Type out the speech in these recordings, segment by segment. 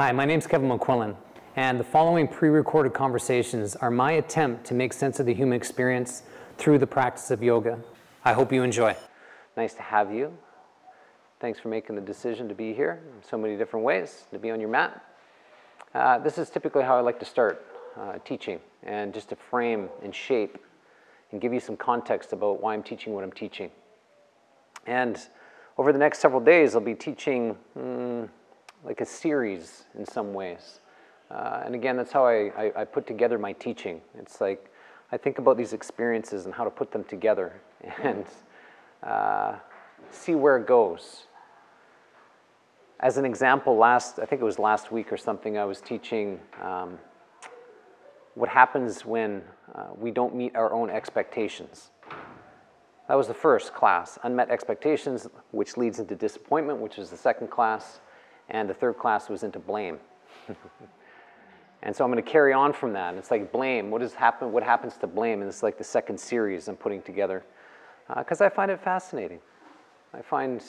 Hi, my name's Kevin McQuillan, and the following pre recorded conversations are my attempt to make sense of the human experience through the practice of yoga. I hope you enjoy. Nice to have you. Thanks for making the decision to be here in so many different ways, to be on your mat. Uh, this is typically how I like to start uh, teaching, and just to frame and shape and give you some context about why I'm teaching what I'm teaching. And over the next several days, I'll be teaching mm, like a series in some ways. Uh, and again, that's how I, I, I, put together my teaching. It's like I think about these experiences and how to put them together and uh, see where it goes. As an example, last, I think it was last week or something, I was teaching um, what happens when uh, we don't meet our own expectations. That was the first class, unmet expectations, which leads into disappointment, which is the second class, and the third class was into blame. and so I'm going to carry on from that. It's like blame. What, happen, what happens to blame? And it's like the second series I'm putting together because uh, I find it fascinating. I find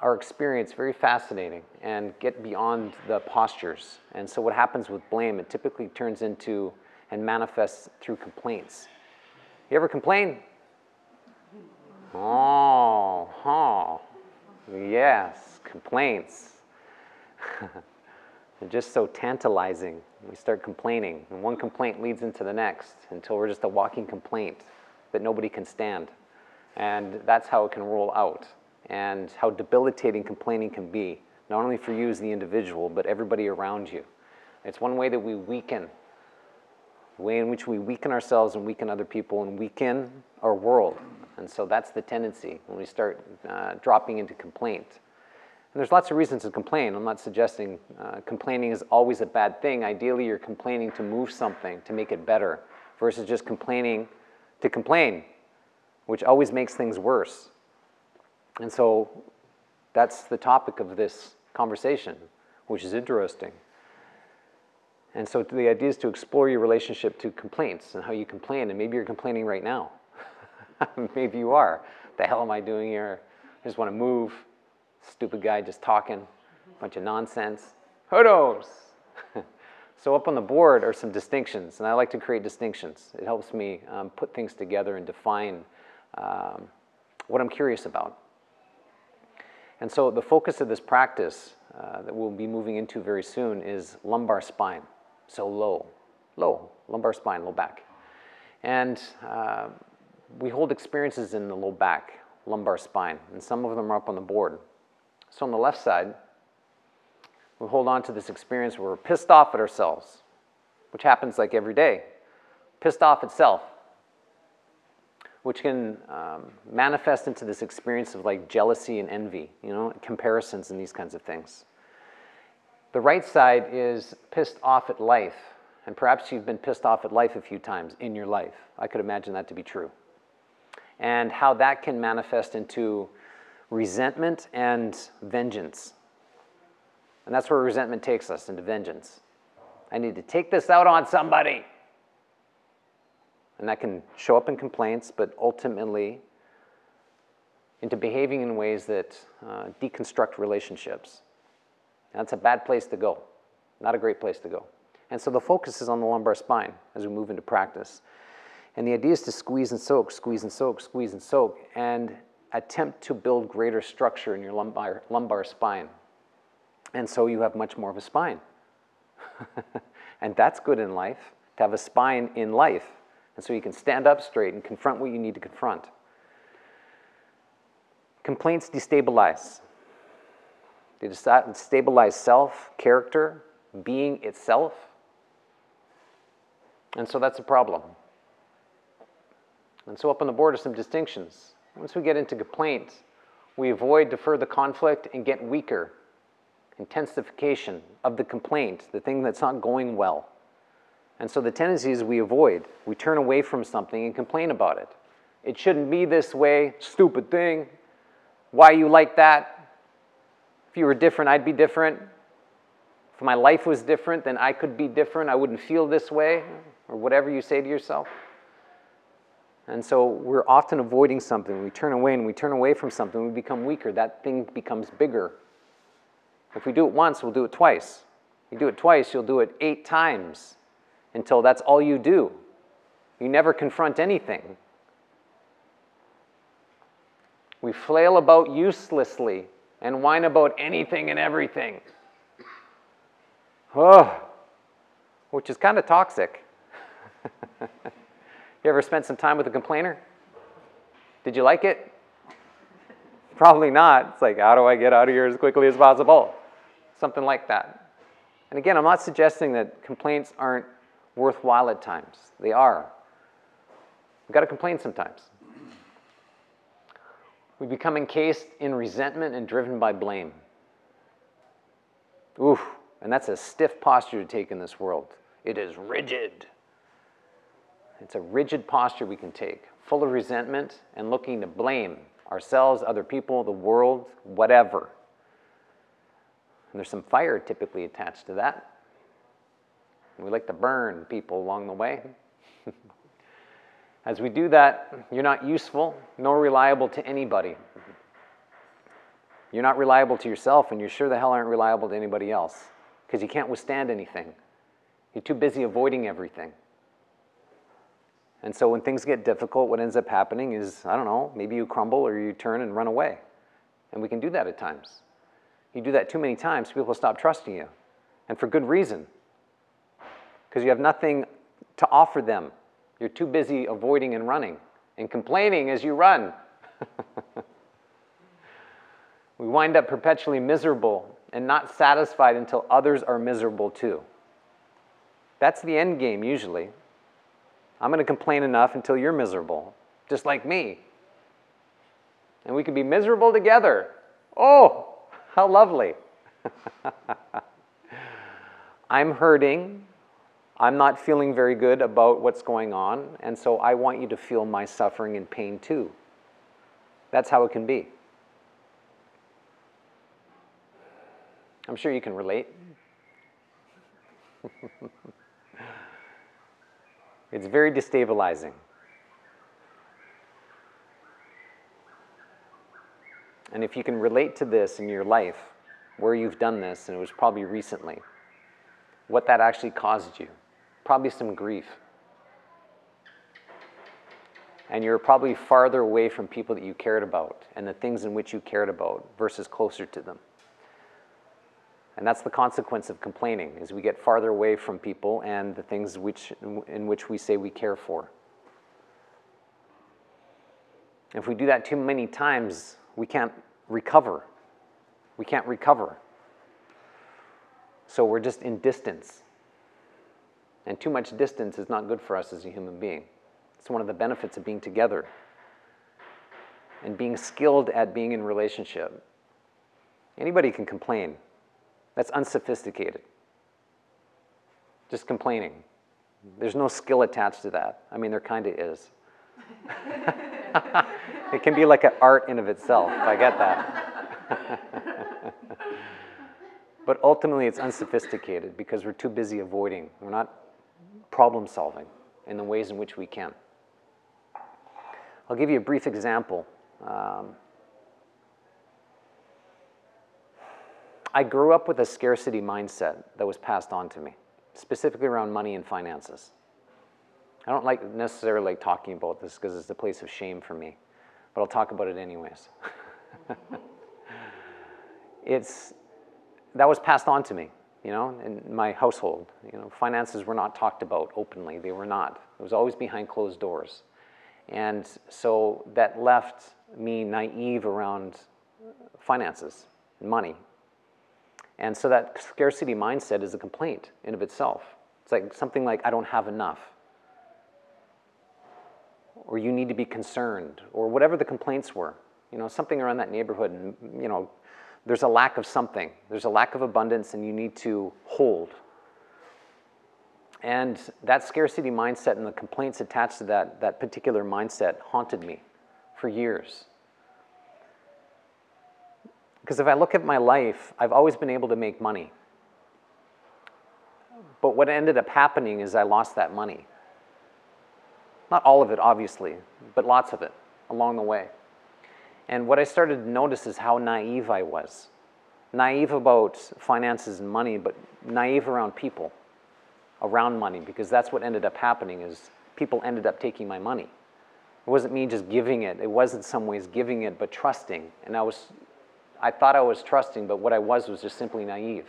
our experience very fascinating and get beyond the postures. And so, what happens with blame, it typically turns into and manifests through complaints. You ever complain? Oh, oh, yes, complaints. They're just so tantalizing. We start complaining, and one complaint leads into the next until we're just a walking complaint that nobody can stand. And that's how it can roll out, and how debilitating complaining can be, not only for you as the individual, but everybody around you. It's one way that we weaken, way in which we weaken ourselves and weaken other people and weaken our world. And so that's the tendency when we start uh, dropping into complaint. And there's lots of reasons to complain. I'm not suggesting uh, complaining is always a bad thing. Ideally, you're complaining to move something, to make it better, versus just complaining to complain which always makes things worse. And so that's the topic of this conversation, which is interesting. And so the idea is to explore your relationship to complaints and how you complain. And maybe you're complaining right now. maybe you are. The hell am I doing here? I just want to move. Stupid guy just talking, bunch of nonsense. Who knows? so up on the board are some distinctions, and I like to create distinctions. It helps me um, put things together and define um, what I'm curious about. And so the focus of this practice uh, that we'll be moving into very soon is lumbar spine. So low, low, lumbar spine, low back. And uh, we hold experiences in the low back, lumbar spine, and some of them are up on the board. So on the left side, we hold on to this experience where we're pissed off at ourselves, which happens like every day. Pissed off itself which can um, manifest into this experience of like jealousy and envy, you know, comparisons and these kinds of things. The right side is pissed off at life, and perhaps you've been pissed off at life a few times in your life. I could imagine that to be true. And how that can manifest into resentment and vengeance. And that's where resentment takes us into vengeance. I need to take this out on somebody. And that can show up in complaints, but ultimately into behaving in ways that uh, deconstruct relationships. And that's a bad place to go, not a great place to go. And so the focus is on the lumbar spine as we move into practice. And the idea is to squeeze and soak, squeeze and soak, squeeze and soak, and attempt to build greater structure in your lumbar, lumbar spine. And so you have much more of a spine. and that's good in life, to have a spine in life. And so you can stand up straight and confront what you need to confront. Complaints destabilize. They destabilize self, character, being itself. And so that's a problem. And so, up on the board are some distinctions. Once we get into complaints, we avoid to further conflict and get weaker. Intensification of the complaint, the thing that's not going well. And so the tendency is we avoid, we turn away from something and complain about it. It shouldn't be this way, stupid thing. Why you like that? If you were different, I'd be different. If my life was different, then I could be different. I wouldn't feel this way, or whatever you say to yourself. And so we're often avoiding something. We turn away and we turn away from something. We become weaker. That thing becomes bigger. If we do it once, we'll do it twice. You do it twice, you'll do it eight times until that's all you do. You never confront anything. We flail about uselessly and whine about anything and everything. Oh, which is kind of toxic. you ever spent some time with a complainer? Did you like it? Probably not. It's like, how do I get out of here as quickly as possible? Something like that. And again, I'm not suggesting that complaints aren't worthwhile at times. They are. We've got to complain sometimes. We become encased in resentment and driven by blame. Oof, and that's a stiff posture to take in this world. It is rigid. It's a rigid posture we can take, full of resentment and looking to blame ourselves, other people, the world, whatever. And there's some fire typically attached to that. We like to burn people along the way. As we do that, you're not useful nor reliable to anybody. You're not reliable to yourself, and you sure the hell aren't reliable to anybody else because you can't withstand anything. You're too busy avoiding everything. And so when things get difficult, what ends up happening is, I don't know, maybe you crumble or you turn and run away. And we can do that at times. You do that too many times, people stop trusting you. And for good reason. Because you have nothing to offer them. You're too busy avoiding and running and complaining as you run. we wind up perpetually miserable and not satisfied until others are miserable too. That's the end game, usually. I'm going to complain enough until you're miserable, just like me. And we can be miserable together. Oh, how lovely. I'm hurting. I'm not feeling very good about what's going on, and so I want you to feel my suffering and pain too. That's how it can be. I'm sure you can relate. it's very destabilizing. And if you can relate to this in your life, where you've done this, and it was probably recently, what that actually caused you, probably some grief. And you're probably farther away from people that you cared about and the things in which you cared about versus closer to them. And that's the consequence of complaining, is we get farther away from people and the things which, in which we say we care for. If we do that too many times, we can't recover. We can't recover. So we're just in distance. And too much distance is not good for us as a human being. It's one of the benefits of being together and being skilled at being in relationship. Anybody can complain. That's unsophisticated. Just complaining. There's no skill attached to that. I mean, there kind of is. it can be like an art in of itself. I get that. but ultimately, it's unsophisticated because we're too busy avoiding. We're not problem solving in the ways in which we can. I'll give you a brief example. Um, I grew up with a scarcity mindset that was passed on to me, specifically around money and finances. I don't like necessarily like talking about this because it's a place of shame for me, but I'll talk about it anyways. it's that was passed on to me, you know, in my household. You know, finances were not talked about openly. They were not. It was always behind closed doors. And so that left me naive around finances and money and so that scarcity mindset is a complaint in of itself. It's like something like, I don't have enough. Or you need to be concerned, or whatever the complaints were. You know, something around that neighborhood, and, you know, there's a lack of something. There's a lack of abundance, and you need to hold. And that scarcity mindset and the complaints attached to that, that particular mindset haunted me for years. Because if I look at my life, I've always been able to make money. But what ended up happening is I lost that money. Not all of it, obviously, but lots of it along the way. And what I started to notice is how naive I was. naive about finances and money, but naive around people, around money, because that's what ended up happening is people ended up taking my money. It wasn't me just giving it. It was in some ways giving it, but trusting. And I was, I thought I was trusting, but what I was was just simply naive.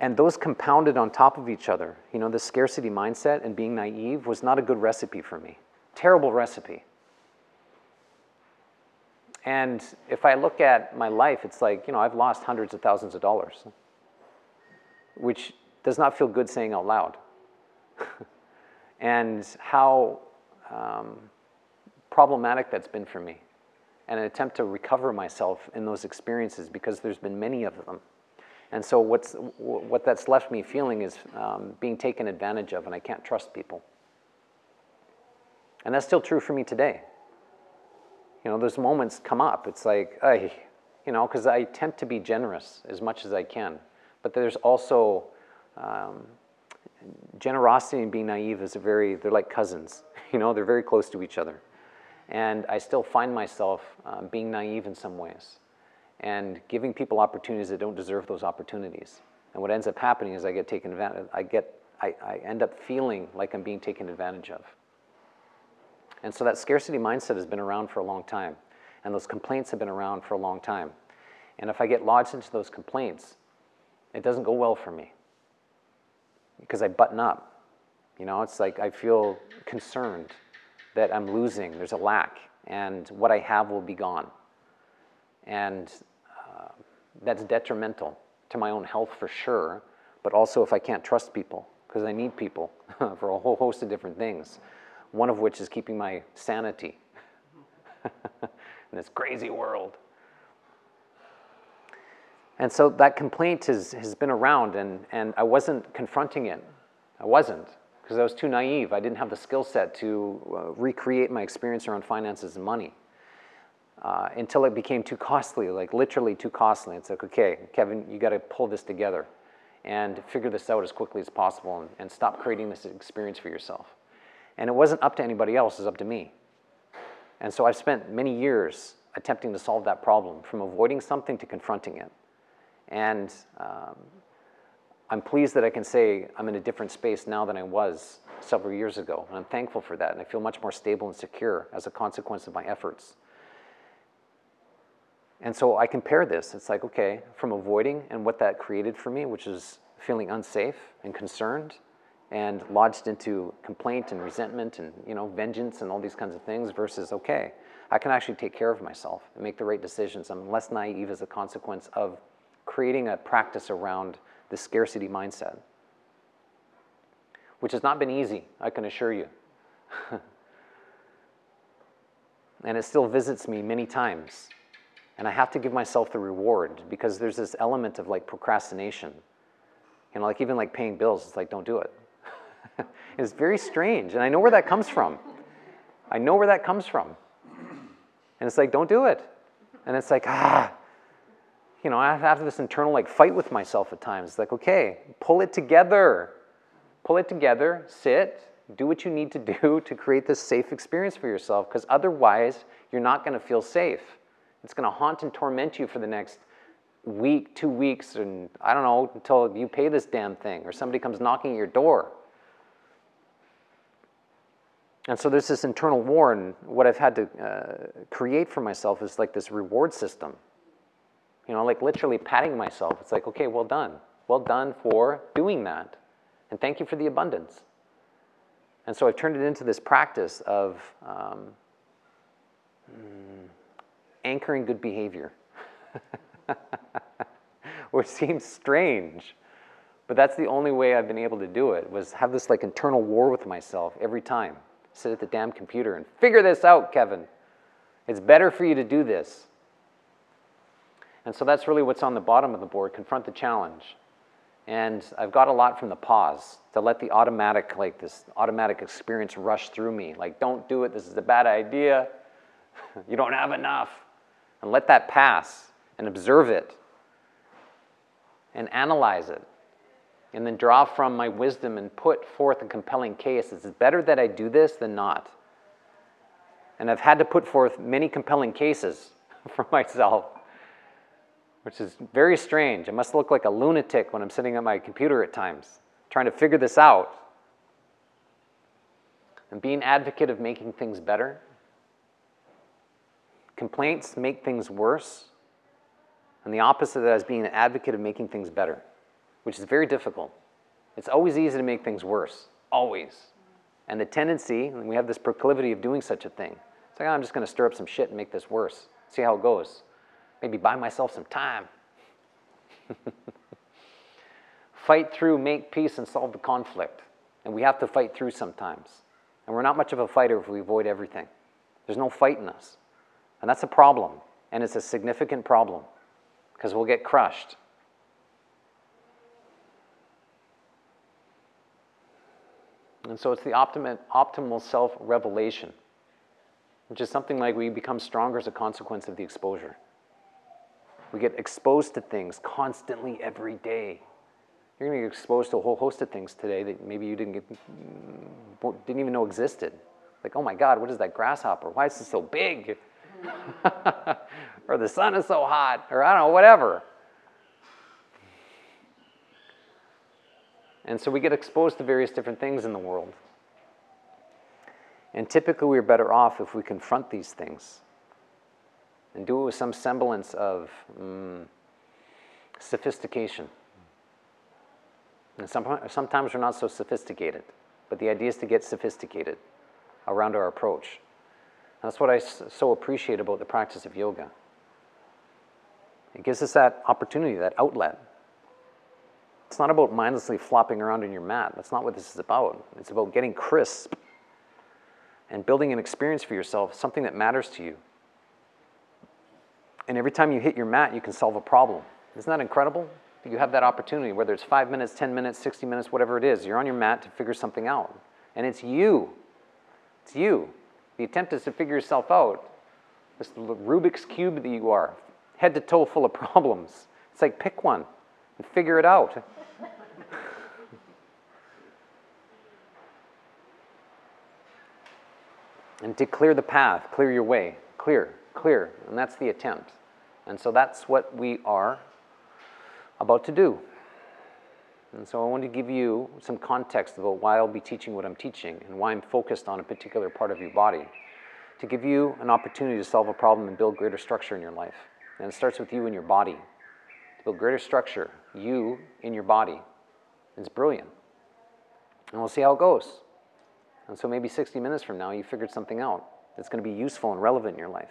And those compounded on top of each other. You know, the scarcity mindset and being naive was not a good recipe for me. Terrible recipe. And if I look at my life, it's like, you know, I've lost hundreds of thousands of dollars, which does not feel good saying out loud. and how um, problematic that's been for me, and an attempt to recover myself in those experiences because there's been many of them. And so what's, what that's left me feeling is um, being taken advantage of, and I can't trust people. And that's still true for me today. You know, those moments come up. It's like, I, you know, because I attempt to be generous as much as I can. But there's also um, generosity and being naive is a very, they're like cousins. You know, they're very close to each other. And I still find myself um, being naive in some ways and giving people opportunities that don't deserve those opportunities. And what ends up happening is I get taken advantage, I get, I, I end up feeling like I'm being taken advantage of. And so that scarcity mindset has been around for a long time. And those complaints have been around for a long time. And if I get lodged into those complaints, it doesn't go well for me because I button up. You know, it's like I feel concerned that I'm losing, there's a lack, and what I have will be gone. And uh, that's detrimental to my own health for sure, but also if I can't trust people, because I need people for a whole host of different things, one of which is keeping my sanity in this crazy world. And so that complaint has, has been around, and, and I wasn't confronting it. I wasn't, because I was too naive. I didn't have the skill set to uh, recreate my experience around finances and money. Uh, until it became too costly, like literally too costly. It's like, okay, Kevin, you got to pull this together and figure this out as quickly as possible and, and stop creating this experience for yourself. And it wasn't up to anybody else, it was up to me. And so I've spent many years attempting to solve that problem, from avoiding something to confronting it. And um, I'm pleased that I can say I'm in a different space now than I was several years ago. And I'm thankful for that. And I feel much more stable and secure as a consequence of my efforts. And so I compare this. It's like, okay, from avoiding and what that created for me, which is feeling unsafe and concerned and lodged into complaint and resentment and you know vengeance and all these kinds of things versus okay i can actually take care of myself and make the right decisions i'm less naive as a consequence of creating a practice around the scarcity mindset, which has not been easy, I can assure you. and it still visits me many times. And I have to give myself the reward because there's this element of like procrastination. You know, like even like paying bills, it's like, don't do it. it's very strange. And I know where that comes from. I know where that comes from. And it's like, don't do it. And it's like, ah, you know, I have this internal like fight with myself at times. It's like, okay, pull it together. Pull it together, sit, do what you need to do to create this safe experience for yourself, because otherwise you're not going to feel safe. It's going to haunt and torment you for the next week, two weeks, and I don't know, until you pay this damn thing or somebody comes knocking at your door. And so there's this internal war, and what I've had to uh, create for myself is like this reward system. You know, like literally patting myself. It's like, okay, well done. Well done for doing that. And thank you for the abundance. And so I've turned it into this practice of um, mm, anchoring good behavior, which seems strange. But that's the only way I've been able to do it, was have this like internal war with myself every time. Sit at the damn computer and figure this out, Kevin. It's better for you to do this. And so that's really what's on the bottom of the board, confront the challenge. And I've got a lot from the pause to let the automatic, like this automatic experience rush through me. Like, don't do it, this is a bad idea, you don't have enough. And let that pass and observe it and analyze it. And then draw from my wisdom and put forth a compelling case. It's better that I do this than not. And I've had to put forth many compelling cases for myself which is very strange. I must look like a lunatic when I'm sitting at my computer at times, trying to figure this out. And being advocate of making things better. Complaints make things worse. And the opposite of that is being an advocate of making things better, which is very difficult. It's always easy to make things worse, always. And the tendency, and we have this proclivity of doing such a thing. It's like, oh, I'm just going to stir up some shit and make this worse, see how it goes. Maybe buy myself some time. fight through, make peace, and solve the conflict. And we have to fight through sometimes. And we're not much of a fighter if we avoid everything. There's no fight in us. And that's a problem. And it's a significant problem because we'll get crushed. And so it's the optimal, optimal self revelation, which is something like we become stronger as a consequence of the exposure. We get exposed to things constantly every day. You're going to get exposed to a whole host of things today that maybe you didn't, get, mm, didn't even know existed. Like, oh my God, what is that grasshopper? Why is it so big? or the sun is so hot, or I don't know, whatever. And so we get exposed to various different things in the world. And typically, we're better off if we confront these things and do it with some semblance of mm, sophistication. And some, sometimes we're not so sophisticated, but the idea is to get sophisticated around our approach. And that's what I so appreciate about the practice of yoga. It gives us that opportunity, that outlet. It's not about mindlessly flopping around on your mat. That's not what this is about. It's about getting crisp and building an experience for yourself, something that matters to you, and every time you hit your mat, you can solve a problem. Isn't that incredible? You have that opportunity, whether it's five minutes, 10 minutes, 60 minutes, whatever it is, you're on your mat to figure something out. And it's you. It's you. The attempt is to figure yourself out. This Rubik's Cube that you are, head to toe full of problems. It's like pick one and figure it out. and to clear the path, clear your way, clear clear, and that's the attempt. And so that's what we are about to do. And so I want to give you some context about why I'll be teaching what I'm teaching and why I'm focused on a particular part of your body. To give you an opportunity to solve a problem and build greater structure in your life. And it starts with you and your body. To build greater structure, you in your body. It's brilliant. And we'll see how it goes. And so maybe 60 minutes from now, you figured something out that's going to be useful and relevant in your life.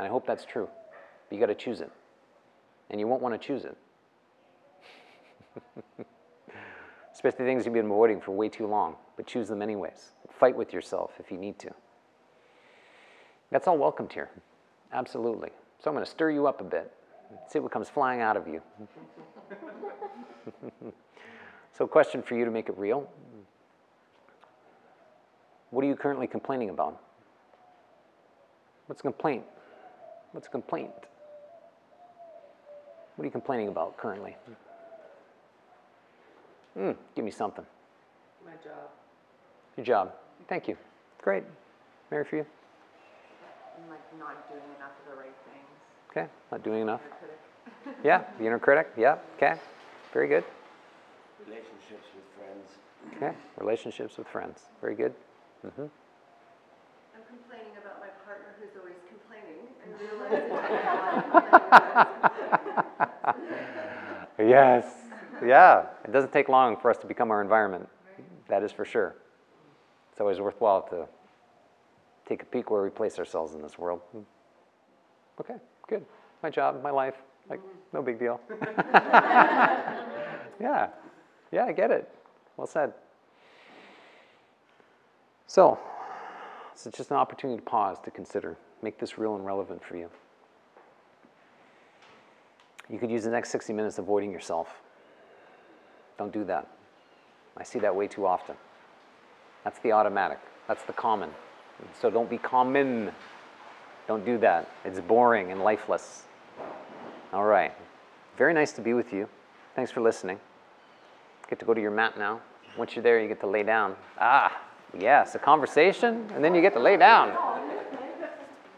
And I hope that's true. But you got to choose it. And you won't want to choose it. Especially things you've been avoiding for way too long, but choose them anyways. Fight with yourself if you need to. That's all welcomed here. Absolutely. So I'm going to stir you up a bit. See what comes flying out of you. so, question for you to make it real What are you currently complaining about? What's a complaint? What's a complaint? What are you complaining about currently? Mm, give me something. My job. Your job. Thank you. Great. Mary, for you? I'm like not doing enough of the right things. Okay. Not doing enough. Critic. Yeah. The inner critic. Yeah. Okay. Very good. Relationships with friends. Okay. Relationships with friends. Very good. Mm-hmm. I'm complaining about my partner who's always complaining and realizing Yes. Yeah. It doesn't take long for us to become our environment. That is for sure. It's always worthwhile to take a peek where we place ourselves in this world. Okay, good. My job, my life, like, no big deal. yeah. Yeah, I get it. Well said. So, it's just an opportunity to pause, to consider, make this real and relevant for you. You could use the next 60 minutes avoiding yourself. Don't do that. I see that way too often. That's the automatic, that's the common. So don't be common. Don't do that. It's boring and lifeless. All right. Very nice to be with you. Thanks for listening. Get to go to your mat now. Once you're there, you get to lay down. Ah, yes, a conversation, and then you get to lay down.